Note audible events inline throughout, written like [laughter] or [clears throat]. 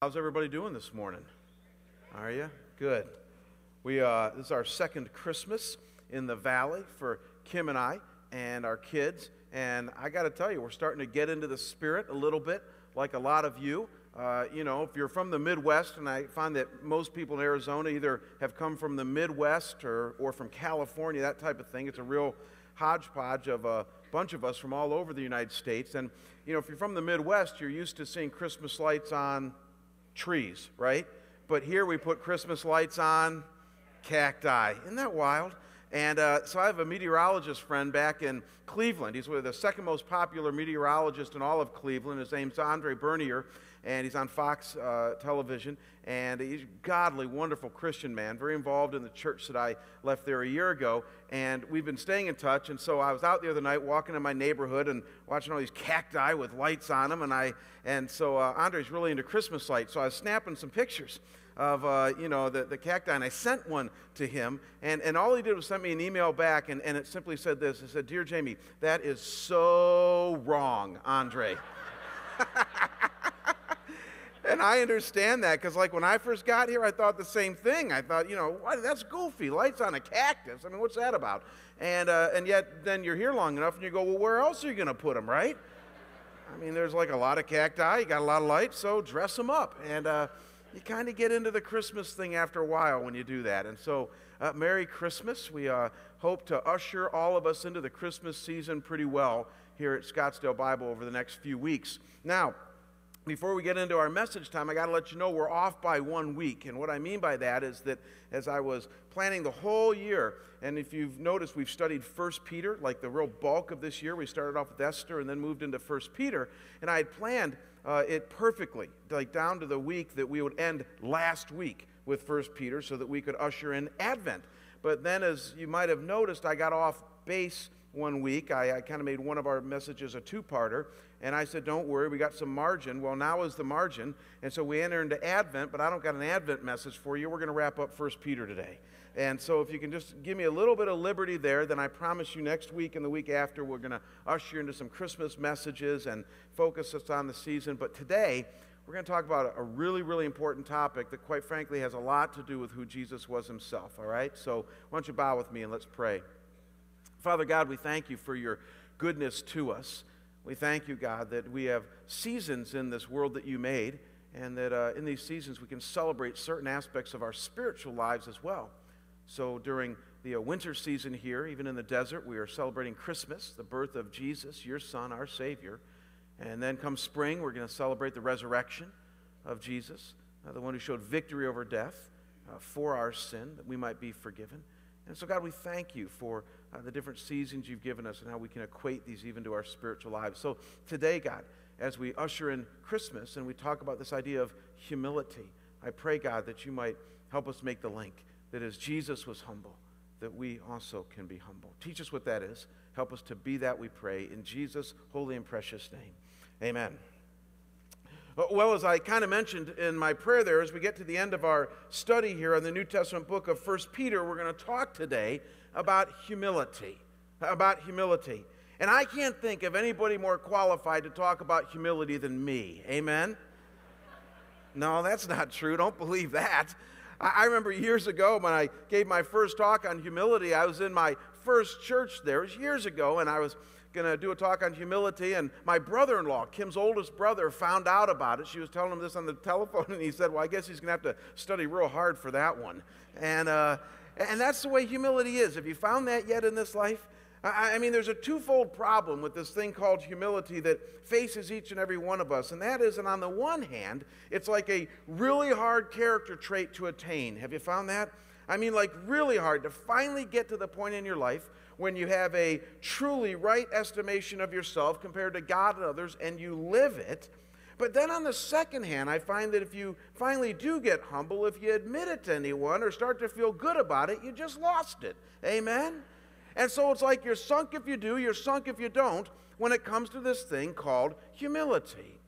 How's everybody doing this morning? Are you? Good. We, uh, this is our second Christmas in the valley for Kim and I and our kids. And I got to tell you, we're starting to get into the spirit a little bit, like a lot of you. Uh, you know, if you're from the Midwest, and I find that most people in Arizona either have come from the Midwest or, or from California, that type of thing. It's a real hodgepodge of a bunch of us from all over the United States. And, you know, if you're from the Midwest, you're used to seeing Christmas lights on trees, right? But here we put Christmas lights on cacti. Isn't that wild? And uh, so I have a meteorologist friend back in Cleveland. He's one of the second most popular meteorologist in all of Cleveland. His name's Andre Bernier, and he's on Fox uh, television. And he's a godly, wonderful Christian man, very involved in the church that I left there a year ago. And we've been staying in touch. And so I was out the other night walking in my neighborhood and watching all these cacti with lights on them. And, I, and so uh, Andre's really into Christmas lights. So I was snapping some pictures of, uh, you know, the, the cacti, and I sent one to him, and, and all he did was send me an email back, and, and it simply said this. It said, Dear Jamie, that is so wrong, Andre. [laughs] and I understand that because, like, when I first got here, I thought the same thing. I thought, you know, what, that's goofy. Lights on a cactus. I mean, what's that about? And, uh, and yet, then you're here long enough and you go, well, where else are you going to put them, right? I mean, there's like a lot of cacti, you got a lot of lights, so dress them up. And, uh, you kind of get into the Christmas thing after a while when you do that. And so, uh, Merry Christmas. We uh, hope to usher all of us into the Christmas season pretty well here at Scottsdale Bible over the next few weeks. Now, before we get into our message time, I got to let you know we're off by one week. And what I mean by that is that as I was planning the whole year, and if you've noticed, we've studied First Peter, like the real bulk of this year. We started off with Esther and then moved into First Peter. And I had planned uh, it perfectly, like down to the week that we would end last week with First Peter so that we could usher in Advent. But then, as you might have noticed, I got off base one week. I, I kind of made one of our messages a two parter. And I said, Don't worry, we got some margin. Well, now is the margin. And so we enter into Advent, but I don't got an Advent message for you. We're going to wrap up First Peter today. And so, if you can just give me a little bit of liberty there, then I promise you next week and the week after, we're going to usher you into some Christmas messages and focus us on the season. But today, we're going to talk about a really, really important topic that, quite frankly, has a lot to do with who Jesus was himself. All right? So, why don't you bow with me and let's pray. Father God, we thank you for your goodness to us. We thank you, God, that we have seasons in this world that you made, and that uh, in these seasons we can celebrate certain aspects of our spiritual lives as well. So during the uh, winter season here, even in the desert, we are celebrating Christmas, the birth of Jesus, your Son, our Savior. And then come spring, we're going to celebrate the resurrection of Jesus, uh, the one who showed victory over death uh, for our sin, that we might be forgiven. And so, God, we thank you for uh, the different seasons you've given us and how we can equate these even to our spiritual lives. So, today, God, as we usher in Christmas and we talk about this idea of humility, I pray, God, that you might help us make the link that as Jesus was humble, that we also can be humble. Teach us what that is. Help us to be that, we pray, in Jesus' holy and precious name. Amen. Well, as I kind of mentioned in my prayer there, as we get to the end of our study here on the New Testament book of First Peter, we're going to talk today about humility. About humility. And I can't think of anybody more qualified to talk about humility than me. Amen? No, that's not true. Don't believe that. I remember years ago when I gave my first talk on humility, I was in my first church there. It was years ago, and I was going to do a talk on humility. And my brother in law, Kim's oldest brother, found out about it. She was telling him this on the [laughs] telephone, and he said, Well, I guess he's going to have to study real hard for that one. And, uh, and that's the way humility is. Have you found that yet in this life? I mean, there's a twofold problem with this thing called humility that faces each and every one of us. And that is, and on the one hand, it's like a really hard character trait to attain. Have you found that? I mean, like really hard to finally get to the point in your life when you have a truly right estimation of yourself compared to God and others and you live it. But then on the second hand, I find that if you finally do get humble, if you admit it to anyone or start to feel good about it, you just lost it. Amen? And so it's like you're sunk if you do, you're sunk if you don't when it comes to this thing called humility.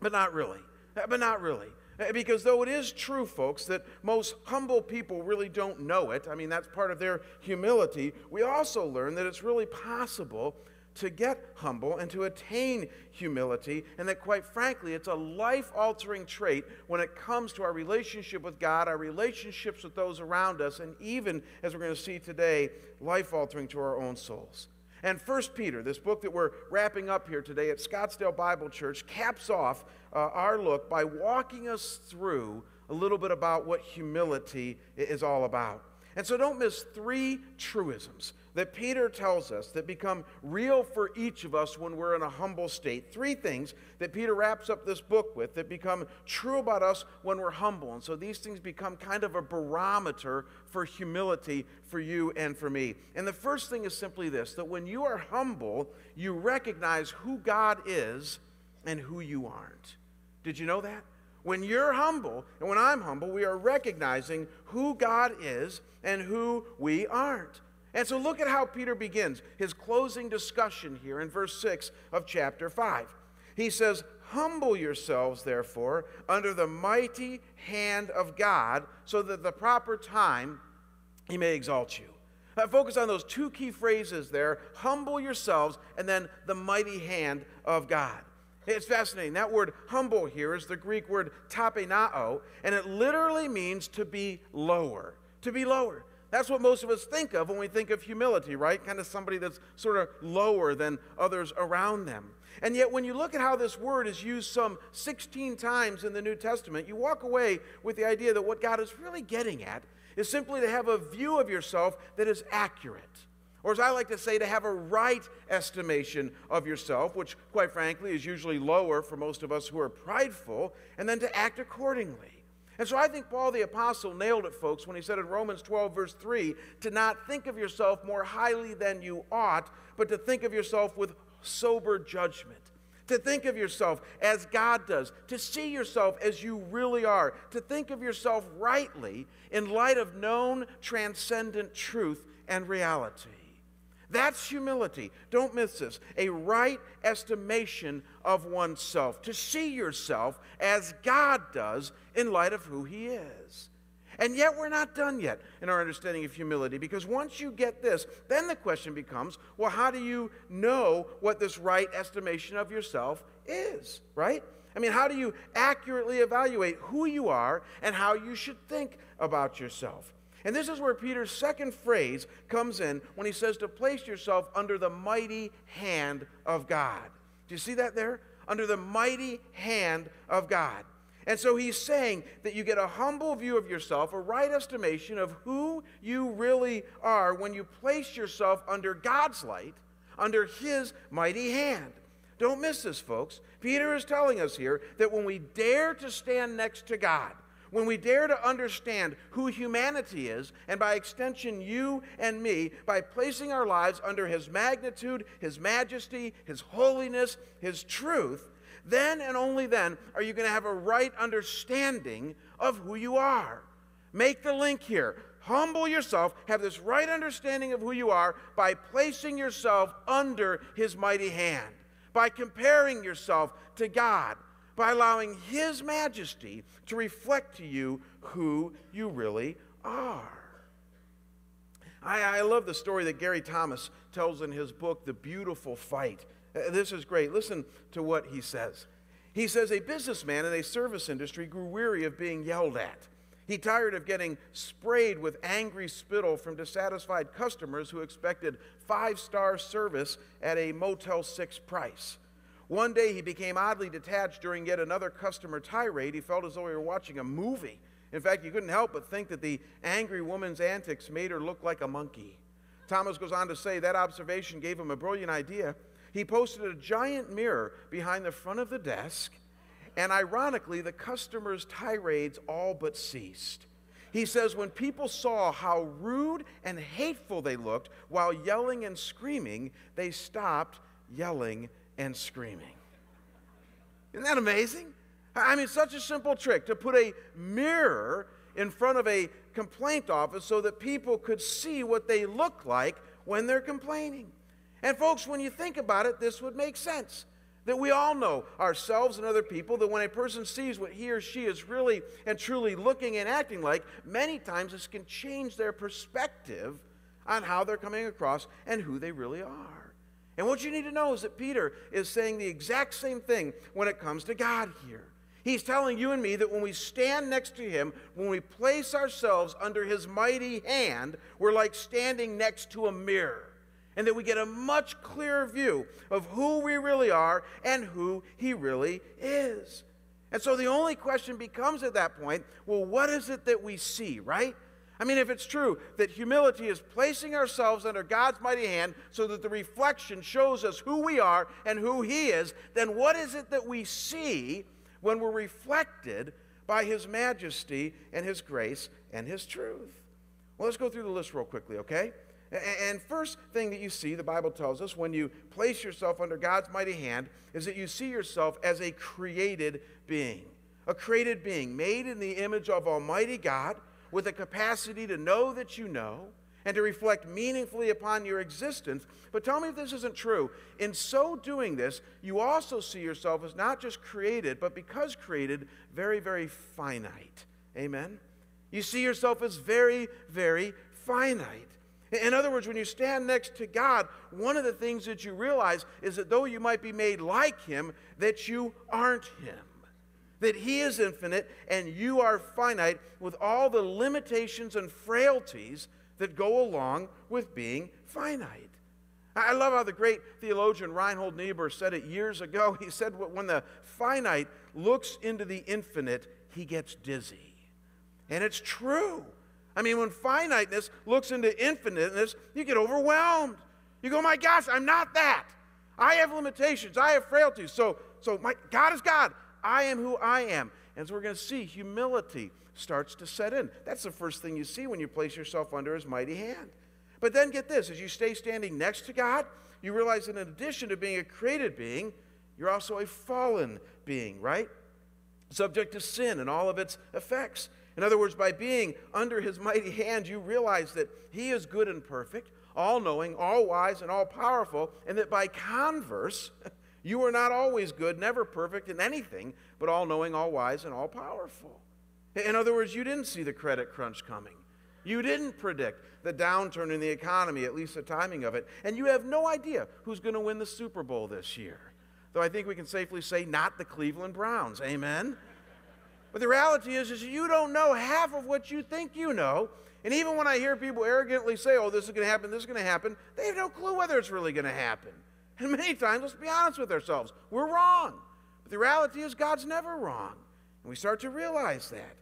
But not really. But not really. Eh, because though it is true, folks, that most humble people really don't know it, I mean, that's part of their humility, we also learn that it's really possible to get humble and to attain humility, and that quite frankly, it's a life altering trait when it comes to our relationship with God, our relationships with those around us, and even, as we're going to see today, life altering to our own souls. And First Peter, this book that we're wrapping up here today at Scottsdale Bible Church, caps off uh, our look by walking us through a little bit about what humility is all about. And so don't miss three truisms that Peter tells us that become real for each of us when we're in a humble state. Three things that Peter wraps up this book with that become true about us when we're humble. And so these things become kind of a barometer for humility for you and for me. And the first thing is simply this that when you are humble, you recognize who God is and who you aren't. Did you know that? When you're humble and when I'm humble, we are recognizing who God is and who we aren't. And so look at how Peter begins his closing discussion here in verse 6 of chapter 5. He says, Humble yourselves, therefore, under the mighty hand of God, so that at the proper time he may exalt you. I focus on those two key phrases there humble yourselves, and then the mighty hand of God. It's fascinating. That word humble here is the Greek word tapenao, and it literally means to be lower. To be lower. That's what most of us think of when we think of humility, right? Kind of somebody that's sort of lower than others around them. And yet, when you look at how this word is used some 16 times in the New Testament, you walk away with the idea that what God is really getting at is simply to have a view of yourself that is accurate. Or, as I like to say, to have a right estimation of yourself, which, quite frankly, is usually lower for most of us who are prideful, and then to act accordingly. And so I think Paul the Apostle nailed it, folks, when he said in Romans 12, verse 3, to not think of yourself more highly than you ought, but to think of yourself with sober judgment. To think of yourself as God does, to see yourself as you really are, to think of yourself rightly in light of known transcendent truth and reality. That's humility. Don't miss this. A right estimation of oneself, to see yourself as God does in light of who He is. And yet, we're not done yet in our understanding of humility because once you get this, then the question becomes well, how do you know what this right estimation of yourself is, right? I mean, how do you accurately evaluate who you are and how you should think about yourself? And this is where Peter's second phrase comes in when he says to place yourself under the mighty hand of God. Do you see that there? Under the mighty hand of God. And so he's saying that you get a humble view of yourself, a right estimation of who you really are when you place yourself under God's light, under his mighty hand. Don't miss this, folks. Peter is telling us here that when we dare to stand next to God, when we dare to understand who humanity is, and by extension, you and me, by placing our lives under His magnitude, His majesty, His holiness, His truth, then and only then are you going to have a right understanding of who you are. Make the link here. Humble yourself, have this right understanding of who you are by placing yourself under His mighty hand, by comparing yourself to God by allowing His majesty to reflect to you who you really are. I, I love the story that Gary Thomas tells in his book, The Beautiful Fight. Uh, this is great. Listen to what he says. He says, A businessman in a service industry grew weary of being yelled at. He tired of getting sprayed with angry spittle from dissatisfied customers who expected five star service at a Motel 6 price. One day he became oddly detached during yet another customer tirade. He felt as though he were watching a movie. In fact, he couldn't help but think that the angry woman's antics made her look like a monkey. Thomas goes on to say that observation gave him a brilliant idea. He posted a giant mirror behind the front of the desk, and ironically, the customer's tirades all but ceased. He says, when people saw how rude and hateful they looked while yelling and screaming, they stopped yelling and screaming. Isn't that amazing? I mean, such a simple trick to put a mirror in front of a complaint office so that people could see what they look like when they're complaining. And, folks, when you think about it, this would make sense. That we all know ourselves and other people that when a person sees what he or she is really and truly looking and acting like, many times this can change their perspective on how they're coming across and who they really are. And what you need to know is that Peter is saying the exact same thing when it comes to God here. He's telling you and me that when we stand next to Him, when we place ourselves under His mighty hand, we're like standing next to a mirror. And that we get a much clearer view of who we really are and who He really is. And so the only question becomes at that point well, what is it that we see, right? I mean, if it's true that humility is placing ourselves under God's mighty hand so that the reflection shows us who we are and who He is, then what is it that we see when we're reflected by His majesty and His grace and His truth? Well, let's go through the list real quickly, okay? And first thing that you see, the Bible tells us, when you place yourself under God's mighty hand, is that you see yourself as a created being. A created being made in the image of Almighty God with a capacity to know that you know and to reflect meaningfully upon your existence. But tell me if this isn't true. In so doing this, you also see yourself as not just created, but because created, very, very finite. Amen? You see yourself as very, very finite. In other words, when you stand next to God, one of the things that you realize is that though you might be made like Him, that you aren't Him that He is infinite and you are finite with all the limitations and frailties that go along with being finite. I love how the great theologian Reinhold Niebuhr said it years ago. [laughs] He said, When the finite looks into the infinite, he gets dizzy. And it's true. I mean, when finiteness looks into infiniteness, you get overwhelmed. You go, My gosh, I'm not that. I have limitations, I have frailties. So, so my, God is God. I am who I am. And so we're going to see humility starts to set in. That's the first thing you see when you place yourself under his mighty hand. But then get this as you stay standing next to God, you realize that in addition to being a created being, you're also a fallen being, right? Subject to sin and all of its effects. In other words, by being under his mighty hand, you realize that he is good and perfect, all knowing, all wise, and all powerful, and that by converse, [laughs] You are not always good, never perfect in anything, but all knowing, all wise, and all powerful. In other words, you didn't see the credit crunch coming. You didn't predict the downturn in the economy, at least the timing of it. And you have no idea who's going to win the Super Bowl this year. Though I think we can safely say not the Cleveland Browns. Amen? But the reality is, is you don't know half of what you think you know. And even when I hear people arrogantly say, oh, this is going to happen, this is going to happen, they have no clue whether it's really going to happen. And many times, let's be honest with ourselves, we're wrong. But the reality is, God's never wrong. And we start to realize that.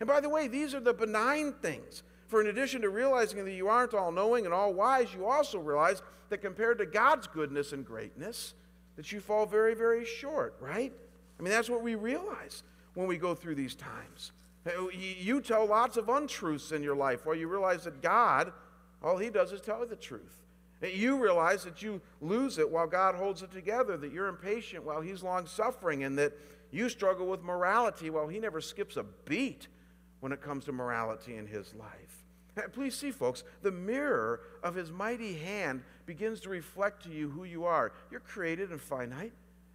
And by the way, these are the benign things. For in addition to realizing that you aren't all knowing and all wise, you also realize that compared to God's goodness and greatness, that you fall very, very short, right? I mean, that's what we realize when we go through these times. Oh, you tell lots of untruths in your life while you realize that God, all He does is tell the truth. That you realize that you lose it while God holds it together, that you're impatient while He's long suffering, and that you struggle with morality while He never skips a beat when it comes to morality in His life. Please see, folks, the mirror of His mighty hand begins to reflect to you who you are. You're created and finite,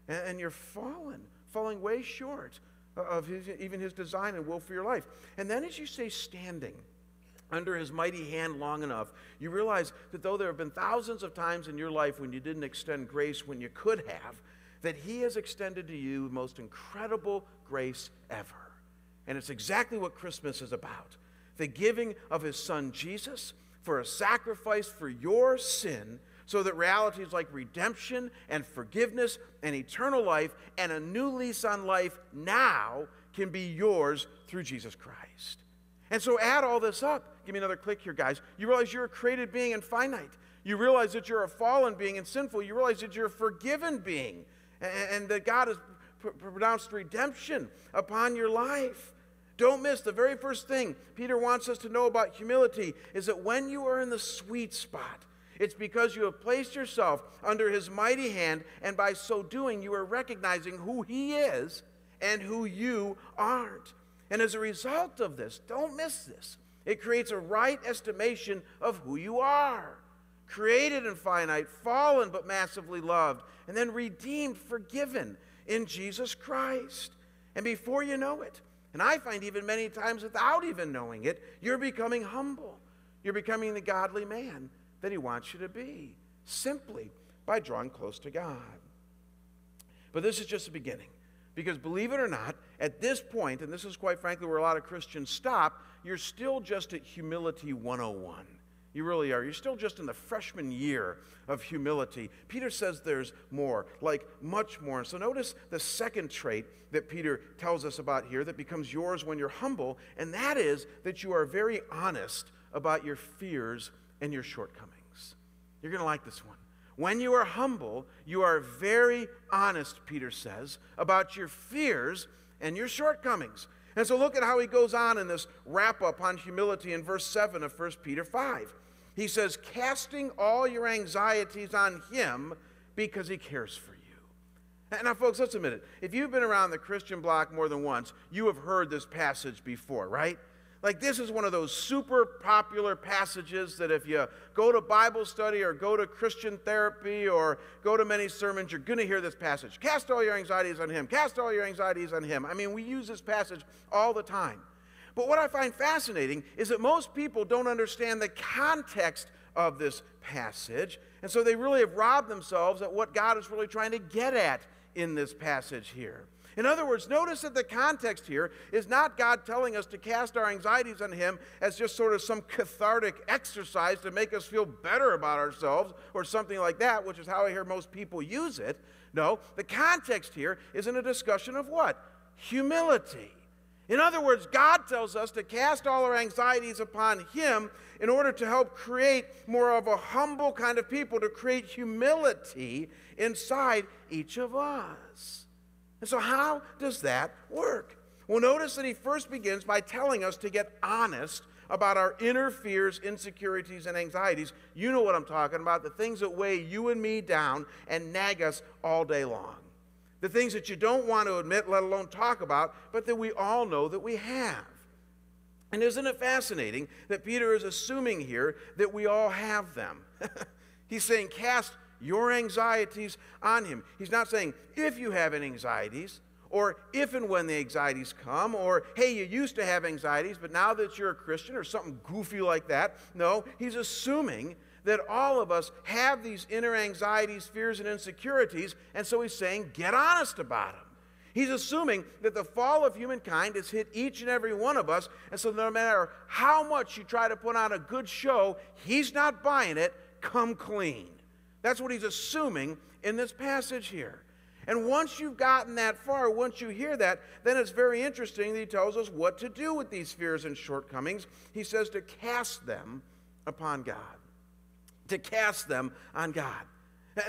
and you're fallen, falling way short of his, even His design and will for your life. And then as you say standing, under his mighty hand long enough, you realize that though there have been thousands of times in your life when you didn't extend grace when you could have, that he has extended to you the most incredible grace ever. And it's exactly what Christmas is about the giving of his son Jesus for a sacrifice for your sin so that realities like redemption and forgiveness and eternal life and a new lease on life now can be yours through Jesus Christ. And so add all this up Give me another click here, guys. You realize you're a created being and finite. You realize that you're a fallen being and sinful. You realize that you're a forgiven being and, and that God has pr- pronounced redemption upon your life. Don't miss the very first thing Peter wants us to know about humility is that when you are in the sweet spot, it's because you have placed yourself under his mighty hand, and by so doing, you are recognizing who he is and who you aren't. And as a result of this, don't miss this. It creates a right estimation of who you are. Created and finite, fallen but massively loved, and then redeemed, forgiven in Jesus Christ. And before you know it, and I find even many times without even knowing it, you're becoming humble. You're becoming the godly man that He wants you to be. Simply by drawing close to God. But this is just the beginning. Because believe it or not, at this point, and this is quite frankly where a lot of Christians stop, you're still just at humility 101. You really are. You're still just in the freshman year of humility. Peter says there's more, like much more. And so notice the second trait that Peter tells us about here that becomes yours when you're humble, and that is that you are very honest about your fears and your shortcomings. You're going to like this one. When you are humble, you are very honest, Peter says, about your fears and your shortcomings. And so look at how he goes on in this wrap up on humility in verse 7 of 1 Peter 5. He says, casting all your anxieties on him because he cares for you. Now, folks, let's admit it. If you've been around the Christian block more than once, you have heard this passage before, right? Like, this is one of those super popular passages that if you go to Bible study or go to Christian therapy or go to many sermons, you're going to hear this passage. Cast all your anxieties on Him. Cast all your anxieties on Him. I mean, we use this passage all the time. But what I find fascinating is that most people don't understand the context of this passage. And so they really have robbed themselves at what God is really trying to get at in this passage here. In other words, notice that the context here is not God telling us to cast our anxieties on Him as just sort of some cathartic exercise to make us feel better about ourselves or something like that, which is how I hear most people use it. No, the context here is in a discussion of what? Humility. In other words, God tells us to cast all our anxieties upon Him in order to help create more of a humble kind of people, to create humility inside each of us. And so, how does that work? Well, notice that he first begins by telling us to get honest about our inner fears, insecurities, and anxieties. You know what I'm talking about the things that weigh you and me down and nag us all day long. The things that you don't want to admit, let alone talk about, but that we all know that we have. And isn't it fascinating that Peter is assuming here that we all have them? [laughs] He's saying, Cast your anxieties on him. He's not saying if you have anxieties, or if and when the anxieties come, or hey, you used to have anxieties, but now that you're a Christian, or something goofy like that. No, he's assuming that all of us have these inner anxieties, fears, and insecurities, and so he's saying, get honest about them. He's assuming that the fall of humankind has hit each and every one of us, and so no matter how much you try to put on a good show, he's not buying it. Come clean. That's what he's assuming in this passage here. And once you've gotten that far, once you hear that, then it's very interesting that he tells us what to do with these fears and shortcomings. He says to cast them upon God. To cast them on God.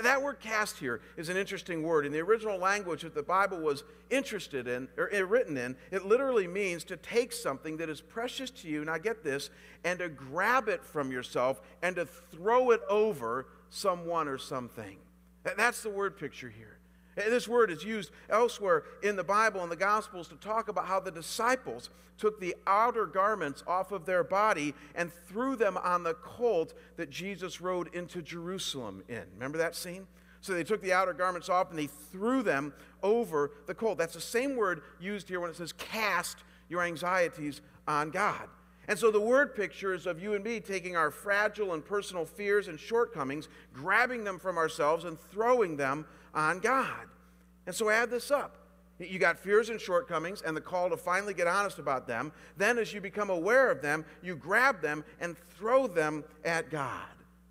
That word cast here is an interesting word. In the original language that the Bible was interested in, or eh, written in, it literally means to take something that is precious to you, now get this, and to grab it from yourself and to throw it over someone or something. That's the word picture here. This word is used elsewhere in the Bible and the Gospels to talk about how the disciples took the outer garments off of their body and threw them on the colt that Jesus rode into Jerusalem in. Remember that scene? So they took the outer garments off and they threw them over the colt. That's the same word used here when it says cast your anxieties on God. And so the word picture is of you and me taking our fragile and personal fears and shortcomings, grabbing them from ourselves, and throwing them on God. And so add this up. You got fears and shortcomings and the call to finally get honest about them. Then, as you become aware of them, you grab them and throw them at God.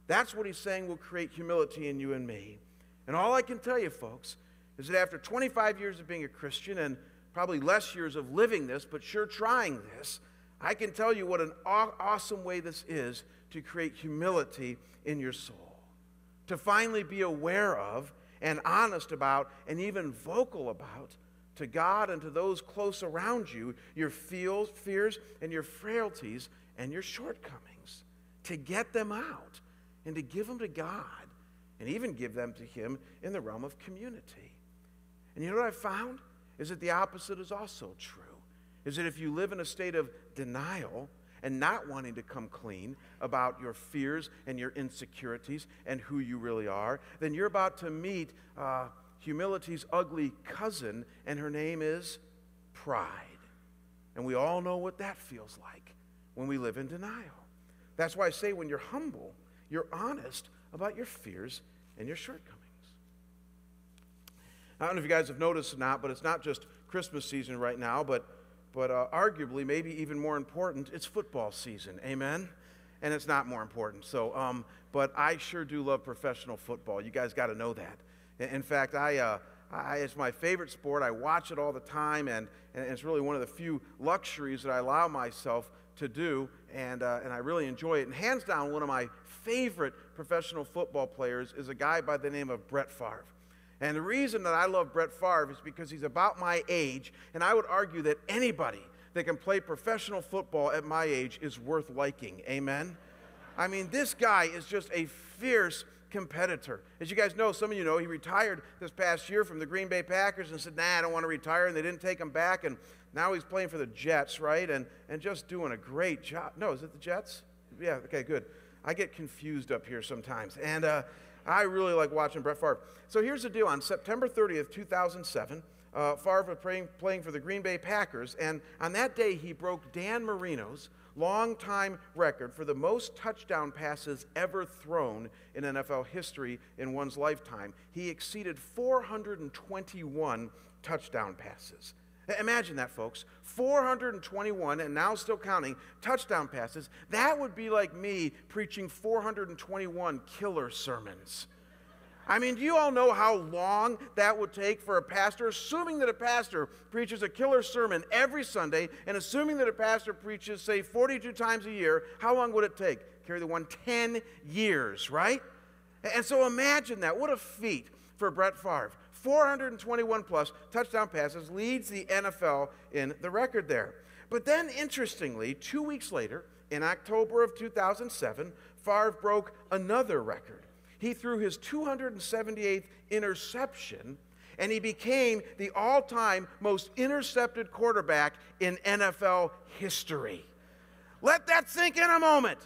That's what he's saying will create humility in you and me. And all I can tell you, folks, is that after 25 years of being a Christian and probably less years of living this, but sure trying this, I can tell you what an aw- awesome way this is to create humility in your soul. To finally be aware of and honest about and even vocal about to God and to those close around you your feels, fears and your frailties and your shortcomings. To get them out and to give them to God and even give them to Him in the realm of community. And you know what I found? Is that the opposite is also true is that if you live in a state of denial and not wanting to come clean about your fears and your insecurities and who you really are, then you're about to meet uh, humility's ugly cousin, and her name is pride. And we all know what that feels like when we live in denial. That's why I say when you're humble, you're honest about your fears and your shortcomings. I don't know if you guys have noticed or not, but it's not just Christmas season right now, but, but uh, arguably, maybe even more important, it's football season. Amen? And it's not more important. So, um, but I sure do love professional football. You guys got to know that. In fact, I, uh, I, it's my favorite sport. I watch it all the time, and, and it's really one of the few luxuries that I allow myself to do, and, uh, and I really enjoy it. And hands down, one of my favorite professional football players is a guy by the name of Brett Favre. And the reason that I love Brett Favre is because he's about my age, and I would argue that anybody that can play professional football at my age is worth liking. Amen? I mean, this guy is just a fierce competitor. As you guys know, some of you know, he retired this past year from the Green Bay Packers and said, nah, I don't want to retire, and they didn't take him back, and now he's playing for the Jets, right? And, and just doing a great job. No, is it the Jets? Yeah, okay, good. I get confused up here sometimes. And, uh, I really like watching Brett Favre. So here's the deal on September 30th, 2007, uh, Favre was playing, playing for the Green Bay Packers, and on that day he broke Dan Marino's longtime record for the most touchdown passes ever thrown in NFL history in one's lifetime. He exceeded 421 touchdown passes. Imagine that, folks. 421, and now still counting, touchdown passes. That would be like me preaching 421 killer sermons. I mean, do you all know how long that would take for a pastor? Assuming that a pastor preaches a killer sermon every Sunday, and assuming that a pastor preaches, say, 42 times a year, how long would it take? Carry the one 10 years, right? And so imagine that. What a feat for Brett Favre. 421 plus touchdown passes, leads the NFL in the record there. But then, interestingly, two weeks later, in October of 2007, Favre broke another record. He threw his 278th interception, and he became the all time most intercepted quarterback in NFL history. Let that sink in a moment.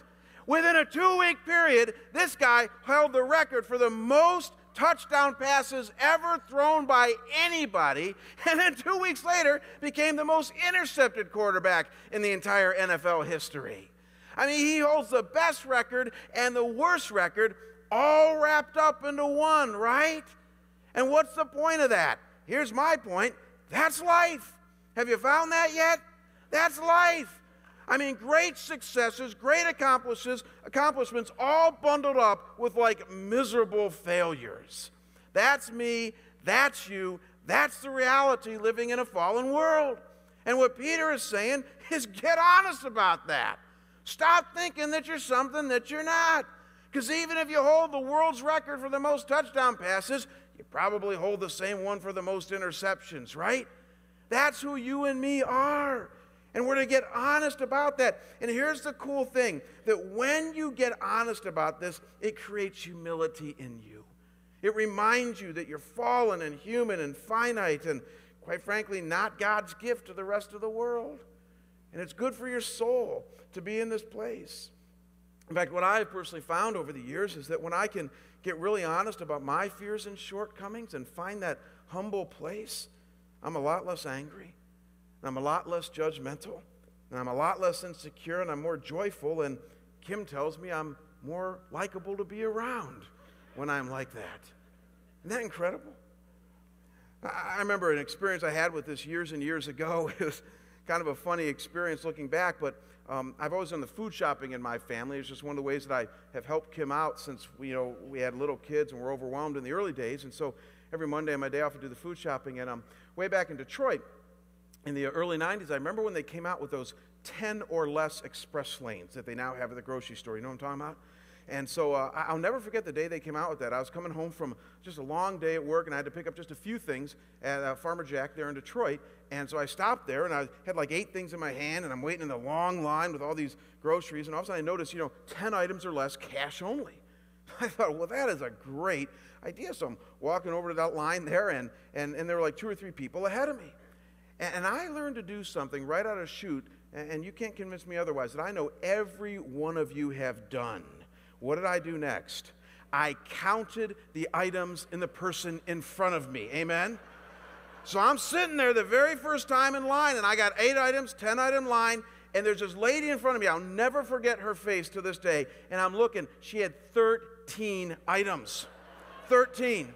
Within a two week period, this guy held the record for the most touchdown passes ever thrown by anybody, [laughs] and then two weeks later became the most intercepted quarterback in the entire NFL history. I mean, he holds the best record and the worst record all wrapped up into one, right? And what's the point of that? Here's my point that's life. Have you found that yet? That's life. I mean, great successes, great accomplishments, accomplishments all bundled up with like miserable failures. That's me, that's you, that's the reality living in a fallen world. And what Peter is saying is get honest about that. Stop thinking that you're something that you're not. Because even if you hold the world's record for the most touchdown passes, you probably hold the same one for the most interceptions, right? That's who you and me are. And we're to get honest about that. And here's the cool thing that when you get honest about this, it creates humility in you. It reminds you that you're fallen and human and finite and, quite frankly, not God's gift to the rest of the world. And it's good for your soul to be in this place. In fact, what I've personally found over the years is that when I can get really honest about my fears and shortcomings and find that humble place, I'm a lot less angry and I'm a lot less judgmental, and I'm a lot less insecure, and I'm more joyful. And Kim tells me I'm more likable to be around when I'm like that. Isn't that incredible? I remember an experience I had with this years and years ago. [laughs] It was kind of a funny experience looking back, but um, I've always done the food shopping in my family. It's just one of the ways that I have helped Kim out since we, you know, we had little kids and were overwhelmed in the early days. And so every Monday on my day off, I do the food shopping. And um, way back in Detroit, in the early 90s, I remember when they came out with those 10 or less express lanes that they now have at the grocery store. You know what I'm talking about? And so uh, I'll never forget the day they came out with that. I was coming home from just a long day at work, and I had to pick up just a few things at uh, Farmer Jack there in Detroit. And so I stopped there, and I had like eight things in my hand, and I'm waiting in a long line with all these groceries. And all of a sudden, I noticed, you know, 10 items or less, cash only. [laughs] I thought, well, that is a great idea. So I'm walking over to that line there, and, and, and there were like two or three people ahead of me. And I learned to do something right out of shoot, and you can't convince me otherwise, that I know every one of you have done. What did I do next? I counted the items in the person in front of me. Amen? So I'm sitting there the very first time in line, and I got eight items, 10 item line, and there's this lady in front of me. I'll never forget her face to this day. And I'm looking, she had 13 items. 13.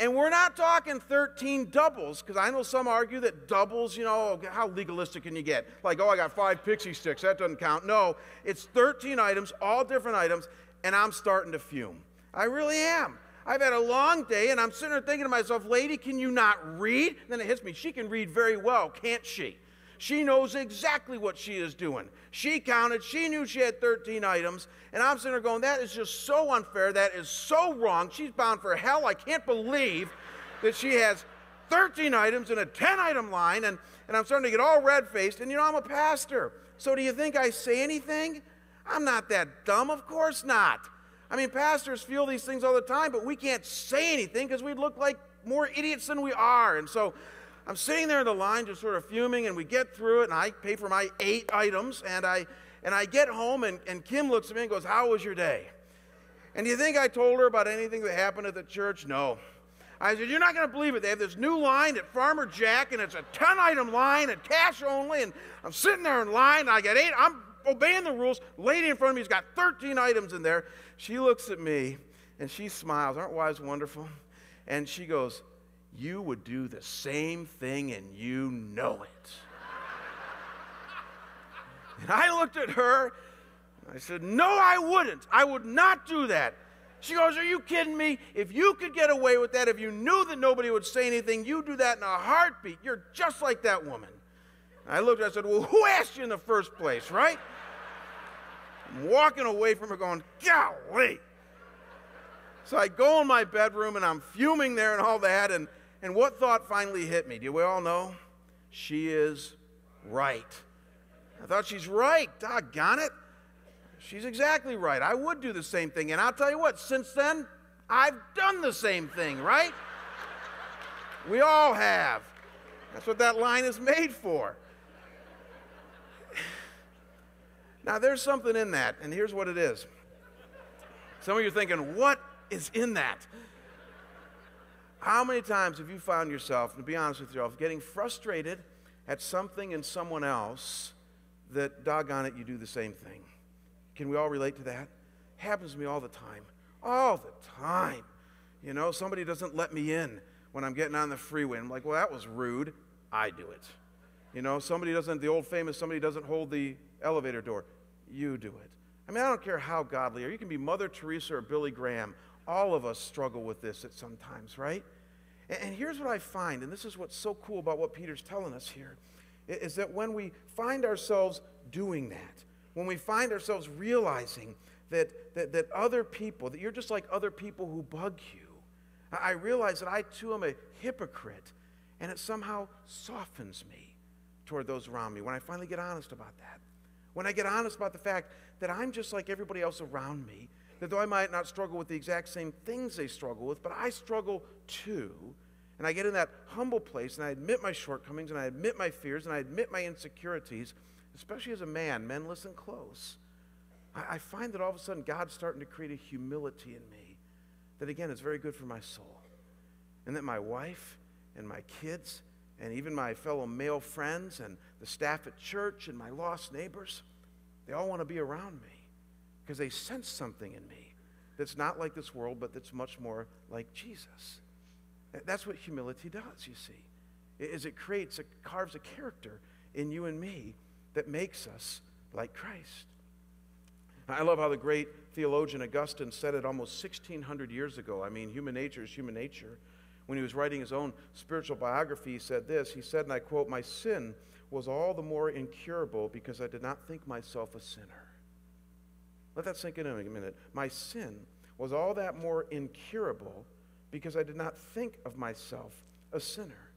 And we're not talking 13 doubles, because I know some argue that doubles, you know, how legalistic can you get? Like, oh, I got five pixie sticks, that doesn't count. No, it's 13 items, all different items, and I'm starting to fume. I really am. I've had a long day, and I'm sitting there thinking to myself, lady, can you not read? then it hits me, she can read very well, can't she? She knows exactly what she is doing. She counted, she knew she had 13 items, and I'm sitting there going, that is just so unfair. That is so wrong. She's bound for hell. I can't believe that she has 13 items in a 10 item line, and, and I'm starting to get all red faced. And you know, I'm a pastor. So do you think I say anything? I'm not that dumb. Of course not. I mean, pastors feel these things all the time, but we can't say anything because we'd look like more idiots than we are. And so I'm sitting there in the line just sort of fuming, and we get through it, and I pay for my eight items, and I, and I get home, and, and Kim looks at me and goes, How was your day? And do you think I told her about anything that happened at the church? No. I said, You're not going to believe it. They have this new line at Farmer Jack, and it's a 10 item line and cash only. And I'm sitting there in line, and I get eight. I'm obeying the rules. Lady in front of me has got 13 items in there. She looks at me, and she smiles. Aren't wives wonderful? And she goes, you would do the same thing and you know it. and I looked at her. I said, No, I wouldn't. I would not do that. She goes, Are you kidding me? If you could get away with that, if you knew that nobody would say anything, you'd do that in a heartbeat. You're just like that woman. I looked I said, Well, who asked you in the first place, right? I'm walking away from her going, Golly. So I go in my bedroom and I'm fuming there and all that. And and what thought finally hit me? Do we all know? She is right. I thought she's right. Doggone it. She's exactly right. I would do the same thing. And I'll tell you what, since then, I've done the same thing, right? We all have. That's what that line is made for. Now, there's something in that, and here's what it is. Some of you are thinking, what is in that? How many times have you found yourself, to be honest with yourself, getting frustrated at something in someone else that, doggone it, you do the same thing? Can we all relate to that? Happens to me all the time. All the time. You know, somebody doesn't let me in when I'm getting on the freeway. I'm like, well, that was rude. I do it. You know, somebody doesn't, the old famous, somebody doesn't hold the elevator door. You do it. I mean, I don't care how godly, or you can be Mother Teresa or Billy Graham. All of us struggle with this at some times, right? And here's what I find, and this is what's so cool about what Peter's telling us here, is that when we find ourselves doing that, when we find ourselves realizing that, that, that other people, that you're just like other people who bug you, I realize that I too am a hypocrite, and it somehow softens me toward those around me when I finally get honest about that. When I get honest about the fact that I'm just like everybody else around me, that though I might not struggle with the exact same things they struggle with, but I struggle too. And I get in that humble place and I admit my shortcomings and I admit my fears and I admit my insecurities, especially as a man. Men, listen close. I, I find that all of a sudden God's starting to create a humility in me that, again, is very good for my soul. And that my wife and my kids and even my fellow male friends and the staff at church and my lost neighbors, they all want to be around me because they sense something in me that's not like this world, but that's much more like Jesus. That's what humility does, you see. Is it creates, it carves a character in you and me that makes us like Christ. I love how the great theologian Augustine said it almost 1600 years ago. I mean, human nature is human nature. When he was writing his own spiritual biography, he said this. He said, and I quote, My sin was all the more incurable because I did not think myself a sinner. Let that sink in a minute. My sin was all that more incurable because I did not think of myself a sinner.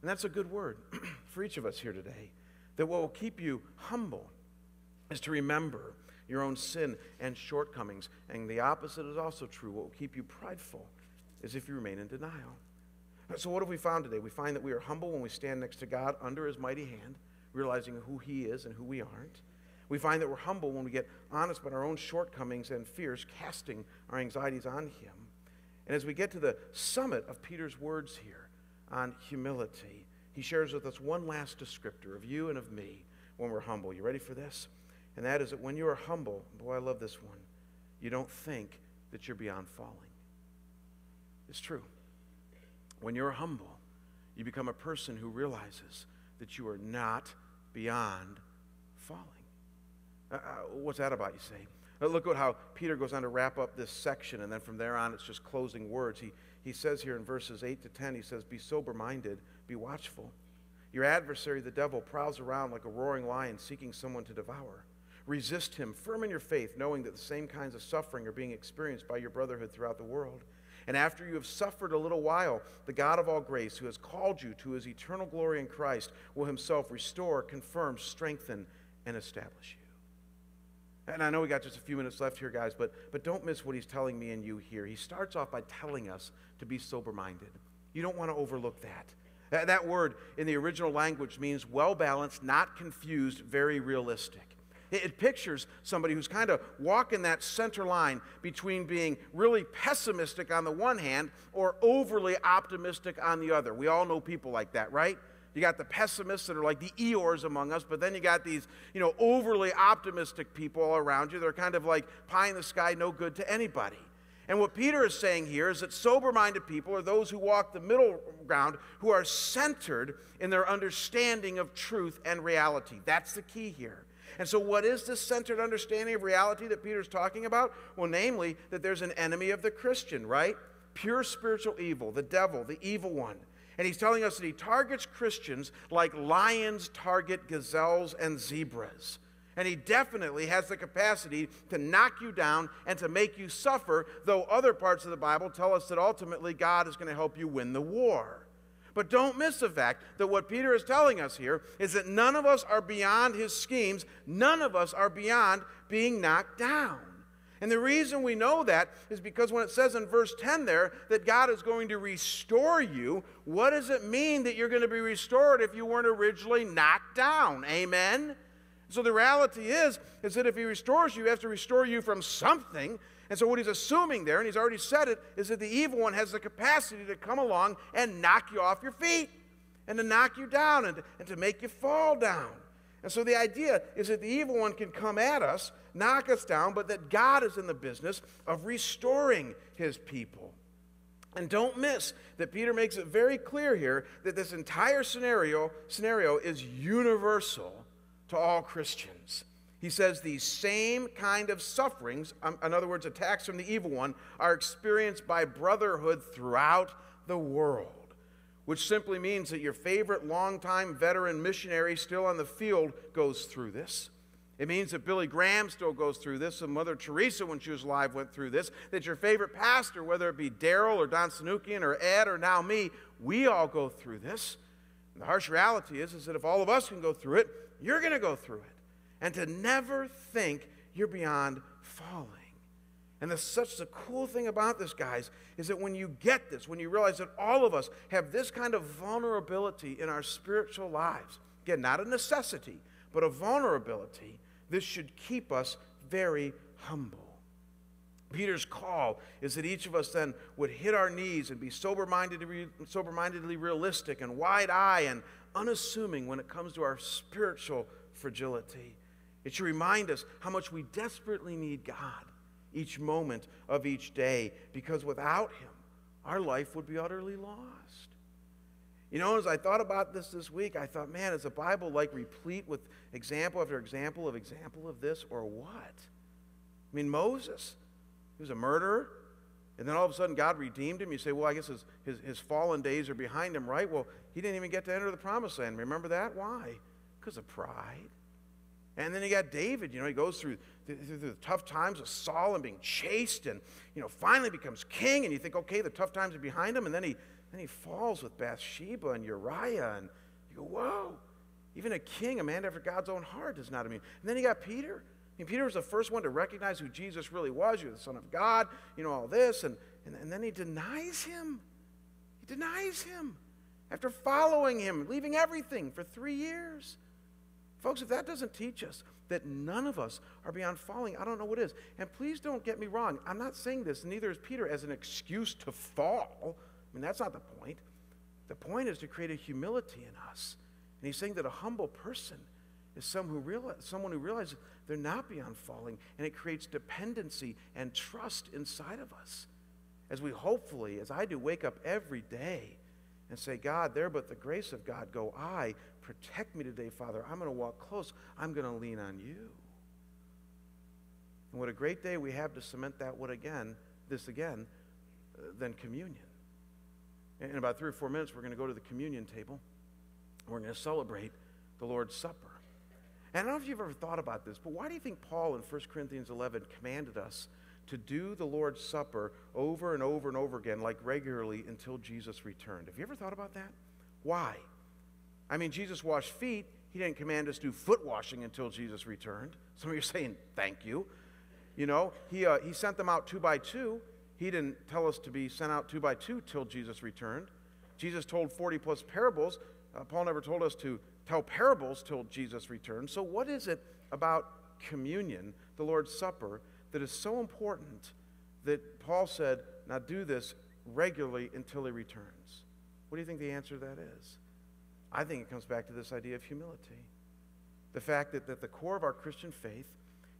And that's a good word [clears throat] for each of us here today. That what will keep you humble is to remember your own sin and shortcomings. And the opposite is also true. What will keep you prideful is if you remain in denial. So, what have we found today? We find that we are humble when we stand next to God under His mighty hand, realizing who He is and who we aren't. We find that we're humble when we get honest about our own shortcomings and fears, casting our anxieties on Him. And as we get to the summit of Peter's words here on humility, he shares with us one last descriptor of you and of me when we're humble. You ready for this? And that is that when you are humble, boy, I love this one, you don't think that you're beyond falling. It's true. When you're humble, you become a person who realizes that you are not beyond falling. Uh, uh what's that about, you say? Uh, look at how Peter goes on to wrap up this section, and then from there on, it's just closing words. He, he says here in verses 8 to 10, he says, Be sober minded, be watchful. Your adversary, the devil, prowls around like a roaring lion seeking someone to devour. Resist him, firm in your faith, knowing that the same kinds of suffering are being experienced by your brotherhood throughout the world. And after you have suffered a little while, the God of all grace, who has called you to his eternal glory in Christ, will himself restore, confirm, strengthen, and establish you. And I know we got just a few minutes left here, guys, but, but don't miss what he's telling me and you here. He starts off by telling us to be sober minded. You don't want to overlook that. that. That word in the original language means well balanced, not confused, very realistic. It pictures somebody who's kind of walking that center line between being really pessimistic on the one hand or overly optimistic on the other. We all know people like that, right? You got the pessimists that are like the Eeyores among us, but then you got these, you know, overly optimistic people all around you. They're kind of like pie in the sky, no good to anybody. And what Peter is saying here is that sober minded people are those who walk the middle ground, who are centered in their understanding of truth and reality. That's the key here. And so, what is this centered understanding of reality that Peter's talking about? Well, namely, that there's an enemy of the Christian, right? Pure spiritual evil, the devil, the evil one. And he's telling us that he targets Christians like lions target gazelles and zebras. And he definitely has the capacity to knock you down and to make you suffer, though other parts of the Bible tell us that ultimately God is going to help you win the war. But don't miss the fact that what Peter is telling us here is that none of us are beyond his schemes, none of us are beyond being knocked down. And the reason we know that is because when it says in verse 10 there that God is going to restore you, what does it mean that you're going to be restored if you weren't originally knocked down? Amen? So the reality is, is that if he restores you, he has to restore you from something. And so, what he's assuming there, and he's already said it, is that the evil one has the capacity to come along and knock you off your feet and to knock you down and, and to make you fall down. And so, the idea is that the evil one can come at us, knock us down, but that God is in the business of restoring his people. And don't miss that Peter makes it very clear here that this entire scenario, scenario is universal to all Christians. He says these same kind of sufferings, um, in other words, attacks from the evil one, are experienced by brotherhood throughout the world, which simply means that your favorite longtime veteran missionary still on the field goes through this. It means that Billy Graham still goes through this, and Mother Teresa, when she was alive, went through this. That your favorite pastor, whether it be Daryl or Don Sunukjian or Ed or now me, we all go through this. And the harsh reality is, is that if all of us can go through it, you're going to go through it and to never think you're beyond falling. And the, such the cool thing about this, guys, is that when you get this, when you realize that all of us have this kind of vulnerability in our spiritual lives, again, not a necessity, but a vulnerability, this should keep us very humble. Peter's call is that each of us then would hit our knees and be sober-mindedly, sober-mindedly realistic and wide-eyed and unassuming when it comes to our spiritual fragility. It should remind us how much we desperately need God each moment of each day because without Him, our life would be utterly lost. You know, as I thought about this this week, I thought, man, is the Bible like replete with example after example of example of this or what? I mean, Moses, he was a murderer, and then all of a sudden God redeemed him. You say, well, I guess his, his, his fallen days are behind him, right? Well, he didn't even get to enter the promised land. Remember that? Why? Because of pride. And then you got David, you know, he goes through the, through the, tough times of Saul and being chased and, you know, finally becomes king. And you think, okay, the tough times are behind him. And then he, then he falls with Bathsheba and Uriah. And you go, whoa, even a king, a man after God's own heart, is not immune. And then you got Peter. I mean, Peter was the first one to recognize who Jesus really was. You're the Son of God, you know, all this. And, and, and then he denies him. He denies him after following him, leaving everything for three years. Folks, if that doesn't teach us that none of us are beyond falling, I don't know what is. And please don't get me wrong. I'm not saying this, neither is Peter, as an excuse to fall. I mean, that's not the point. The point is to create a humility in us. And he's saying that a humble person is someone who, realize, someone who realizes they're not beyond falling, and it creates dependency and trust inside of us. as we hopefully, as I do, wake up every day and say, God, there but the grace of God go I. Protect me today, Father. I'm going to walk close. I'm going to lean on you. And what a great day we have to cement that what again, this again, uh, than communion. In about three or four minutes, we're going to go to the communion table. We're going to celebrate the Lord's Supper. And I don't know if you've ever thought about this, but why do you think Paul in 1 Corinthians 11 commanded us to do the Lord's Supper over and over and over again, like regularly until Jesus returned? Have you ever thought about that? Why? I mean, Jesus washed feet. He didn't command us to do foot washing until Jesus returned. Some of you are saying, thank you. You know, he, uh, he sent them out two by two. He didn't tell us to be sent out two by two till Jesus returned. Jesus told 40 plus parables. Uh, Paul never told us to tell parables till Jesus returned. So, what is it about communion, the Lord's Supper, that is so important that Paul said, now do this regularly until he returns? What do you think the answer to that is? I think it comes back to this idea of humility. The fact that, that the core of our Christian faith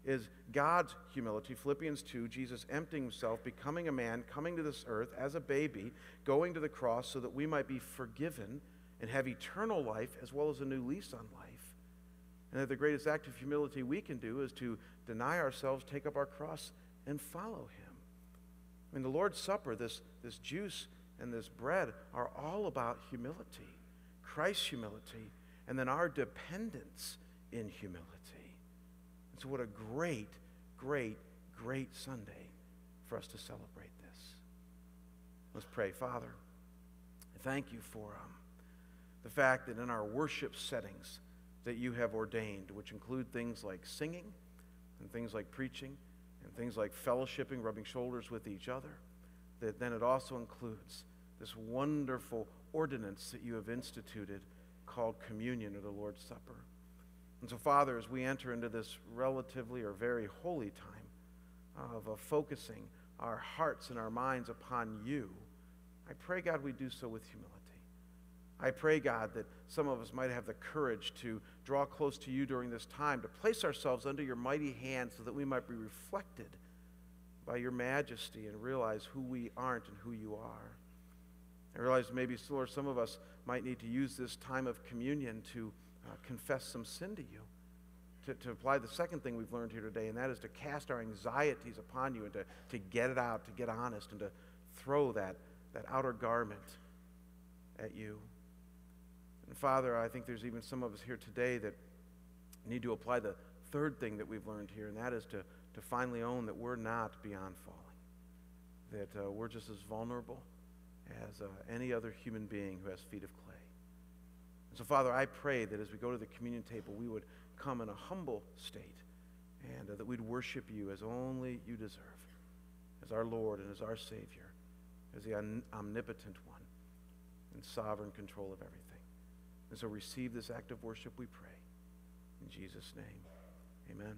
is God's humility. Philippians 2, Jesus emptying himself, becoming a man, coming to this earth as a baby, going to the cross so that we might be forgiven and have eternal life as well as a new lease on life. And that the greatest act of humility we can do is to deny ourselves, take up our cross, and follow him. I mean, the Lord's Supper, this, this juice and this bread, are all about humility, Christ's humility, and then our dependence in humility. And so, what a great, great, great Sunday for us to celebrate this. Let's pray. Father, thank you for um, the fact that in our worship settings that you have ordained, which include things like singing and things like preaching and things like fellowshipping, rubbing shoulders with each other, that then it also includes this wonderful ordinance that you have instituted called communion or the Lord's Supper. And so, Father, as we enter into this relatively or very holy time of, focusing our hearts and our minds upon you, I pray, God, we do so with humility. I pray, God, that some of us might have the courage to draw close to you during this time, to place ourselves under your mighty hand so that we might be reflected by your majesty and realize who we aren't and who you are. I realize maybe, Lord, some of us might need to use this time of communion to uh, confess some sin to you. To, to apply the second thing we've learned here today, and that is to cast our anxieties upon you and to, to get it out, to get honest, and to throw that, that outer garment at you. And Father, I think there's even some of us here today that need to apply the third thing that we've learned here, and that is to, to finally own that we're not beyond falling, that uh, we're just as vulnerable as uh, any other human being who has feet of clay. And so, Father, I pray that as we go to the communion table, we would come in a humble state and uh, that we'd worship you as only you deserve, as our Lord and as our Savior, as the omnipotent one in sovereign control of everything. And so receive this act of worship, we pray. In Jesus' name, amen.